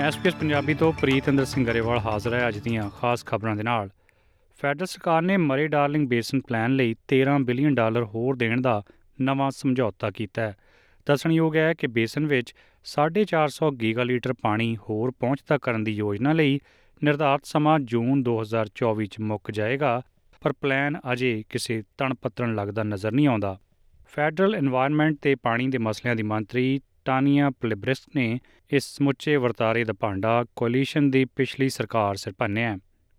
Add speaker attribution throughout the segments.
Speaker 1: SPS Punjabi ਤੋਂ ਪ੍ਰੀਤ ਅੰਦਰ ਸਿੰਘ ਗਰੇਵਾਲ ਹਾਜ਼ਰ ਹੈ ਅੱਜ ਦੀਆਂ ਖਾਸ ਖਬਰਾਂ ਦੇ ਨਾਲ। ਫੈਡਰਲ ਸਰਕਾਰ ਨੇ ਮਰੇ ਡਾਰਲਿੰਗ ਬੇਸਨ ਪਲਾਨ ਲਈ 13 ਬਿਲੀਅਨ ਡਾਲਰ ਹੋਰ ਦੇਣ ਦਾ ਨਵਾਂ ਸਮਝੌਤਾ ਕੀਤਾ ਹੈ। ਦੱਸਣਯੋਗ ਹੈ ਕਿ ਬੇਸਨ ਵਿੱਚ 450 ਗੀਗਾਲੀਟਰ ਪਾਣੀ ਹੋਰ ਪਹੁੰਚਦਾ ਕਰਨ ਦੀ ਯੋਜਨਾ ਲਈ ਨਿਰਧਾਰਤ ਸਮਾਂ ਜੂਨ 2024 ਚ ਮੁੱਕ ਜਾਏਗਾ, ਪਰ ਪਲਾਨ ਅਜੇ ਕਿਸੇ ਤਣਪੱਤਣ ਲੱਗਦਾ ਨਜ਼ਰ ਨਹੀਂ ਆਉਂਦਾ। ਫੈਡਰਲ এনवायरमेंट ਤੇ ਪਾਣੀ ਦੇ ਮਸਲਿਆਂ ਦੀ ਮੰਤਰੀ ਟਾਨੀਆ ਪਲਿਬ੍ਰਿਸਕ ਨੇ ਇਸ ਸਮੁੱਚੇ ਵਰਤਾਰੇ ਦਾ ਭਾਂਡਾ ਕੋਲੀਸ਼ਨ ਦੀ ਪਿਛਲੀ ਸਰਕਾਰ ਸਿਰ ਭੰਨਿਆ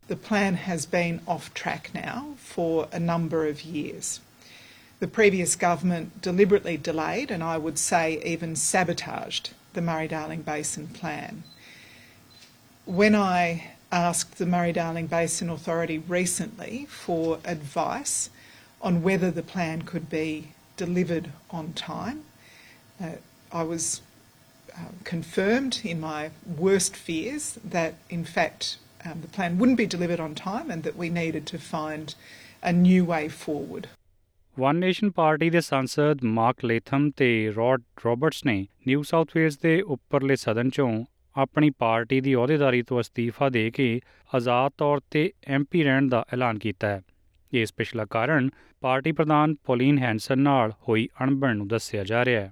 Speaker 2: The plan has been off track now for a number of years. The previous government deliberately delayed and I would say even sabotaged the Murray Darling Basin plan. When I asked the Murray Darling Basin Authority recently for advice on whether the plan could be delivered on time, uh, I was uh, confirmed in my worst fears that, in fact, um, the plan wouldn't be delivered on time and that we needed to find a new way forward.
Speaker 1: One Nation Party ਦੇ ਸੰਸਦ Mark Latham ਤੇ Rod Roberts ਨੇ New South Wales ਦੇ ਉੱਪਰਲੇ ਸਦਨ ਚੋਂ ਆਪਣੀ party ਦੀ ਅਹੁਦੇਦਾਰੀ ਤੋਂ ਅਸਤੀਫਾ ਦੇ ਕੇ ਆਜ਼ਾਦ ਤੌਰ ਤੇ ਐਮਪੀ ਰਹਿਣ ਦਾ ਐਲਾਨ ਕੀਤਾ ਹੈ ਇਸ ਪਿਛਲਾ ਕਾਰਨ ਪਾਰਟੀ ਪ੍ਰਧਾਨ ਪੋਲਿਨ ਹੈਂਸਨ ਨਾਲ ਹੋਈ ਅਣਬਣ ਨੂੰ ਦੱਸਿਆ ਜਾ ਰਿਹਾ ਹੈ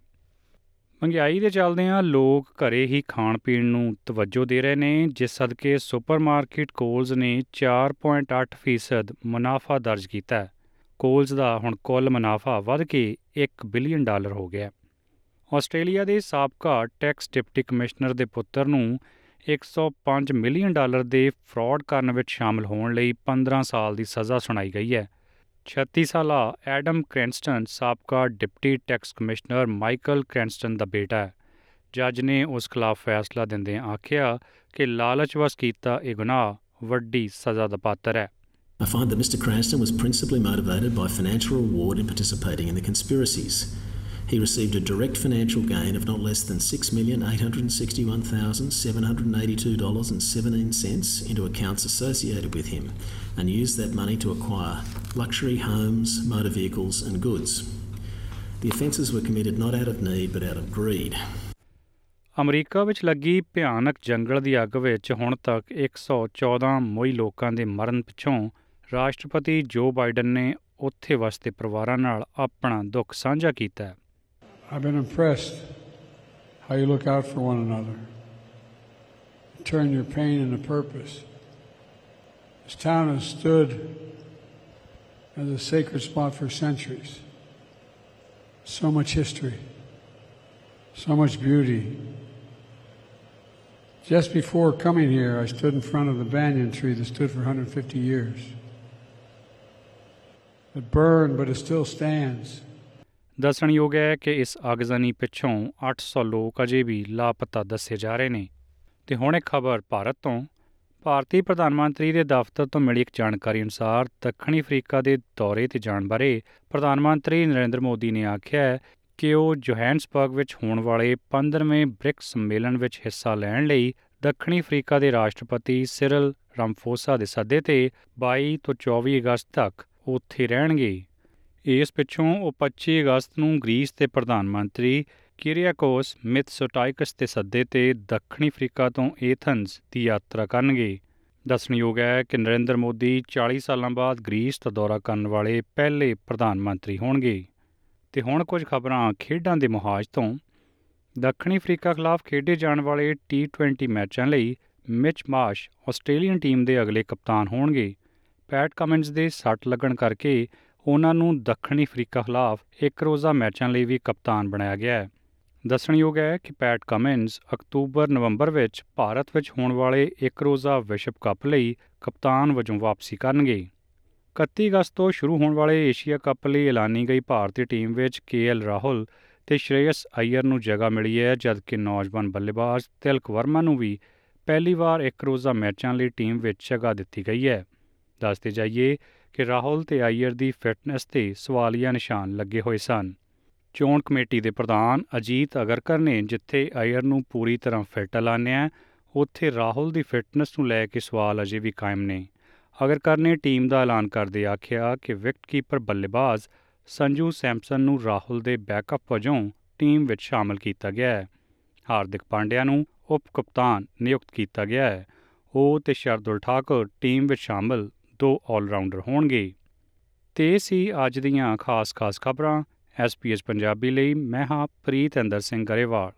Speaker 1: ਮਹਿੰਗਾਈ ਦੇ ਚੱਲਦਿਆਂ ਲੋਕ ਘਰੇ ਹੀ ਖਾਣ ਪੀਣ ਨੂੰ ਤਵੱਜੋ ਦੇ ਰਹੇ ਨੇ, ਜਿਸ ਸਦਕੇ ਸੁਪਰਮਾਰਕਟ ਕੋਲਸ ਨੇ 4.8% ਮੁਨਾਫਾ ਦਰਜ ਕੀਤਾ ਹੈ। ਕੋਲਸ ਦਾ ਹੁਣ ਕੁੱਲ ਮੁਨਾਫਾ ਵੱਧ ਕੇ 1 ਬਿਲੀਅਨ ਡਾਲਰ ਹੋ ਗਿਆ ਆਸਟ੍ਰੇਲੀਆ ਦੇ ਸਾਬਕਾ ਟੈਕਸ ਡਿਪਟੀ ਕਮਿਸ਼ਨਰ ਦੇ ਪੁੱਤਰ ਨੂੰ 105 ਮਿਲੀਅਨ ਡਾਲਰ ਦੇ ਫਰਾਡ ਕਰਨ ਵਿੱਚ ਸ਼ਾਮਲ ਹੋਣ ਲਈ 15 ਸਾਲ ਦੀ ਸਜ਼ਾ ਸੁਣਾਈ ਗਈ ਹੈ। 36 ਸਾਲਾ ਐਡਮ ਕ੍ਰੈਂਸਟਨ ਸਾਬਕਾ deputy tax commissioner Michael Cranston ਦਾ ਬੇਟਾ ਹੈ ਜੱਜ ਨੇ ਉਸ ਖਿਲਾਫ ਫੈਸਲਾ ਦਿੰਦਿਆਂ ਆਖਿਆ ਕਿ ਲਾਲਚਵਸ ਕੀਤਾ ਇਹ ਗੁਨਾਹ ਵੱਡੀ ਸਜ਼ਾ ਦਾ ਪਾਤਰ ਹੈ
Speaker 3: I find that Mr. Cranston was principally motivated by financial reward in participating in the conspiracies. He received a direct financial gain of not less than $6,861,782.17 into accounts associated with him and used that money to acquire luxury homes, motor vehicles, and goods. The offences were committed not out of need but out of greed.
Speaker 1: America ਵਿੱਚ ਲੱਗੀ ਭਿਆਨਕ ਜੰਗਲ ਦੀ ਅੱਗ ਵਿੱਚ ਹੁਣ ਤੱਕ 114 ਮੋਈ ਲੋਕਾਂ ਦੇ ਮਰਨ ਪਿੱਛੋਂ ਰਾਸ਼ਟਰਪਤੀ ਜੋ ਬਾਈਡਨ ਨੇ ਉੱਥੇ ਵਸਦੇ ਪਰਿਵਾਰਾਂ ਨਾਲ ਆਪਣਾ ਦੁੱਖ ਸਾਂਝਾ ਕੀਤਾ ਹੈ
Speaker 4: I've been impressed how you look out for one another, turn your pain into purpose. This town has stood as a sacred spot for centuries. So much history, so much beauty. Just before coming here, I stood in front of the banyan tree that stood for 150 years. It burned, but it still stands.
Speaker 1: ਦੱਸਣਯੋਗ ਹੈ ਕਿ ਇਸ ਅਗਜ਼ਨੀ ਪਿੱਛੋਂ 800 ਲੋਕ ਅਜੇ ਵੀ ਲਾਪਤਾ ਦੱਸੇ ਜਾ ਰਹੇ ਨੇ। ਤੇ ਹੁਣ ਇੱਕ ਖਬਰ ਭਾਰਤ ਤੋਂ। ਭਾਰਤੀ ਪ੍ਰਧਾਨ ਮੰਤਰੀ ਦੇ ਦਫ਼ਤਰ ਤੋਂ ਮਿਲੀ ਇੱਕ ਜਾਣਕਾਰੀ ਅਨੁਸਾਰ ਦੱਖਣੀ ਅਫਰੀਕਾ ਦੇ ਦੌਰੇ ਤੇ ਜਾਣ ਬਾਰੇ ਪ੍ਰਧਾਨ ਮੰਤਰੀ ਨਰਿੰਦਰ ਮੋਦੀ ਨੇ ਆਖਿਆ ਹੈ ਕਿ ਉਹ ਜੋਹਾਨਸਬਰਗ ਵਿੱਚ ਹੋਣ ਵਾਲੇ 15ਵੇਂ ਬ੍ਰਿਕਸ ਸੰਮੇਲਨ ਵਿੱਚ ਹਿੱਸਾ ਲੈਣ ਲਈ ਦੱਖਣੀ ਅਫਰੀਕਾ ਦੇ ਰਾਸ਼ਟਰਪਤੀ ਸਿਰਲ ਰਾਮਫੋਸਾ ਦੇ ਸੱਦੇ ਤੇ 22 ਤੋਂ 24 ਅਗਸਤ ਤੱਕ ਉੱਥੇ ਰਹਿਣਗੇ। ਇਸ ਪਿੱਛੋਂ ਉਹ 25 ਅਗਸਤ ਨੂੰ ਗ੍ਰੀਸ ਦੇ ਪ੍ਰਧਾਨ ਮੰਤਰੀ ਕਿਰੀਆਕੋਸ ਮਿਥਸੋਟਾਈਕਸ ਦੇ ਸੱਦੇ ਤੇ ਦੱਖਣੀ ਅਫਰੀਕਾ ਤੋਂ ਏਥਨਸ ਦੀ ਯਾਤਰਾ ਕਰਨਗੇ। ਦੱਸਣਯੋਗ ਹੈ ਕਿ ਨਰਿੰਦਰ ਮੋਦੀ 40 ਸਾਲਾਂ ਬਾਅਦ ਗ੍ਰੀਸ ਦਾ ਦੌਰਾ ਕਰਨ ਵਾਲੇ ਪਹਿਲੇ ਪ੍ਰਧਾਨ ਮੰਤਰੀ ਹੋਣਗੇ। ਤੇ ਹੁਣ ਕੁਝ ਖਬਰਾਂ ਖੇਡਾਂ ਦੇ ਮੁਹਾਜ ਤੋਂ। ਦੱਖਣੀ ਅਫਰੀਕਾ ਖਿਲਾਫ ਖੇਡੇ ਜਾਣ ਵਾਲੇ ਟੀ20 ਮੈਚਾਂ ਲਈ ਮਿਚ ਮਾਸ਼ ਆਸਟ੍ਰੇਲੀਅਨ ਟੀਮ ਦੇ ਅਗਲੇ ਕਪਤਾਨ ਹੋਣਗੇ। ਪੈਟ ਕਮਿੰਸ ਦੇ ਸੱਟ ਲੱਗਣ ਕਰਕੇ ਉਹਨਾਂ ਨੂੰ ਦੱਖਣੀ ਅਫਰੀਕਾ ਖਿਲਾਫ ਇੱਕ ਰੋਜ਼ਾ ਮੈਚਾਂ ਲਈ ਵੀ ਕਪਤਾਨ ਬਣਾਇਆ ਗਿਆ ਹੈ। ਦੱਸਣਯੋਗ ਹੈ ਕਿ ਪੈਟ ਕਮਿੰਸ ਅਕਤੂਬਰ-ਨਵੰਬਰ ਵਿੱਚ ਭਾਰਤ ਵਿੱਚ ਹੋਣ ਵਾਲੇ ਇੱਕ ਰੋਜ਼ਾ ਵਿਸ਼ਵ ਕੱਪ ਲਈ ਕਪਤਾਨ ਵਜੋਂ ਵਾਪਸੀ ਕਰਨਗੇ। 31 ਅਗਸਤ ਤੋਂ ਸ਼ੁਰੂ ਹੋਣ ਵਾਲੇ ਏਸ਼ੀਆ ਕੱਪ ਲਈ ਐਲਾਨੀ ਗਈ ਭਾਰਤੀ ਟੀਮ ਵਿੱਚ ਕੇਐਲ ਰਾਹੁਲ ਤੇ ਸ਼੍ਰੇਯਸ ਅਈਅਰ ਨੂੰ ਜਗ੍ਹਾ ਮਿਲੀ ਹੈ, ਜਦਕਿ ਨੌਜਵਾਨ ਬੱਲੇਬਾਜ਼ ਤਿਲਕ ਵਰਮਾ ਨੂੰ ਵੀ ਪਹਿਲੀ ਵਾਰ ਇੱਕ ਰੋਜ਼ਾ ਮੈਚਾਂ ਲਈ ਟੀਮ ਵਿੱਚ ਜਗ੍ਹਾ ਦਿੱਤੀ ਗਈ ਹੈ। ਦੱਸਦੇ ਜਾਈਏ ਕਿ ਰਾਹੁਲ ਤੇ ਅਈਅਰ ਦੀ ਫਿਟਨੈਸ ਤੇ ਸਵਾਲੀਆ ਨਿਸ਼ਾਨ ਲੱਗੇ ਹੋਏ ਸਨ। ਚੋਣ ਕਮੇਟੀ ਦੇ ਪ੍ਰਧਾਨ ਅਜੀਤ ਅਗਰਕਰ ਨੇ ਜਿੱਥੇ ਅਈਅਰ ਨੂੰ ਪੂਰੀ ਤਰ੍ਹਾਂ ਫਿੱਟ ਐਲਾਨਿਆ, ਉੱਥੇ ਰਾਹੁਲ ਦੀ ਫਿਟਨੈਸ ਨੂੰ ਲੈ ਕੇ ਸਵਾਲ ਅਜੇ ਵੀ ਕਾਇਮ ਨੇ। ਅਗਰਕਰ ਨੇ ਟੀਮ ਦਾ ਐਲਾਨ ਕਰਦੇ ਆਖਿਆ ਕਿ ਵਿਕਟਕੀਪਰ ਬੱਲੇਬਾਜ਼ ਸੰਜੂ ਸੈਮਸਨ ਨੂੰ ਰਾਹੁਲ ਦੇ ਬੈਕਅਪ ਵਜੋਂ ਟੀਮ ਵਿੱਚ ਸ਼ਾਮਲ ਕੀਤਾ ਗਿਆ ਹੈ। ਹਾਰਦਿਕ ਪਾਂਡਿਆ ਨੂੰ ਉਪ ਕਪਤਾਨ ਨਿਯੁਕਤ ਕੀਤਾ ਗਿਆ ਹੈ। ਉਹ ਤੇ ਸ਼ਰਦੁਲ ਠਾਕੁਰ ਟੀਮ ਵਿੱਚ ਸ਼ਾਮਲ ਦੋ ਆਲਰਾਊਂਡਰ ਹੋਣਗੇ। ਤੇ ਸੀ ਅੱਜ ਦੀਆਂ ਖਾਸ-ਖਾਸ ਖਬਰਾਂ। ਐਸਪੀਐਸ ਪੰਜਾਬੀ ਲਈ ਮੈਂ ਹਾਂ ਪ੍ਰੀਤ ਅੰਦਰ ਸਿੰਘ ਗਰੇਵਾਲ।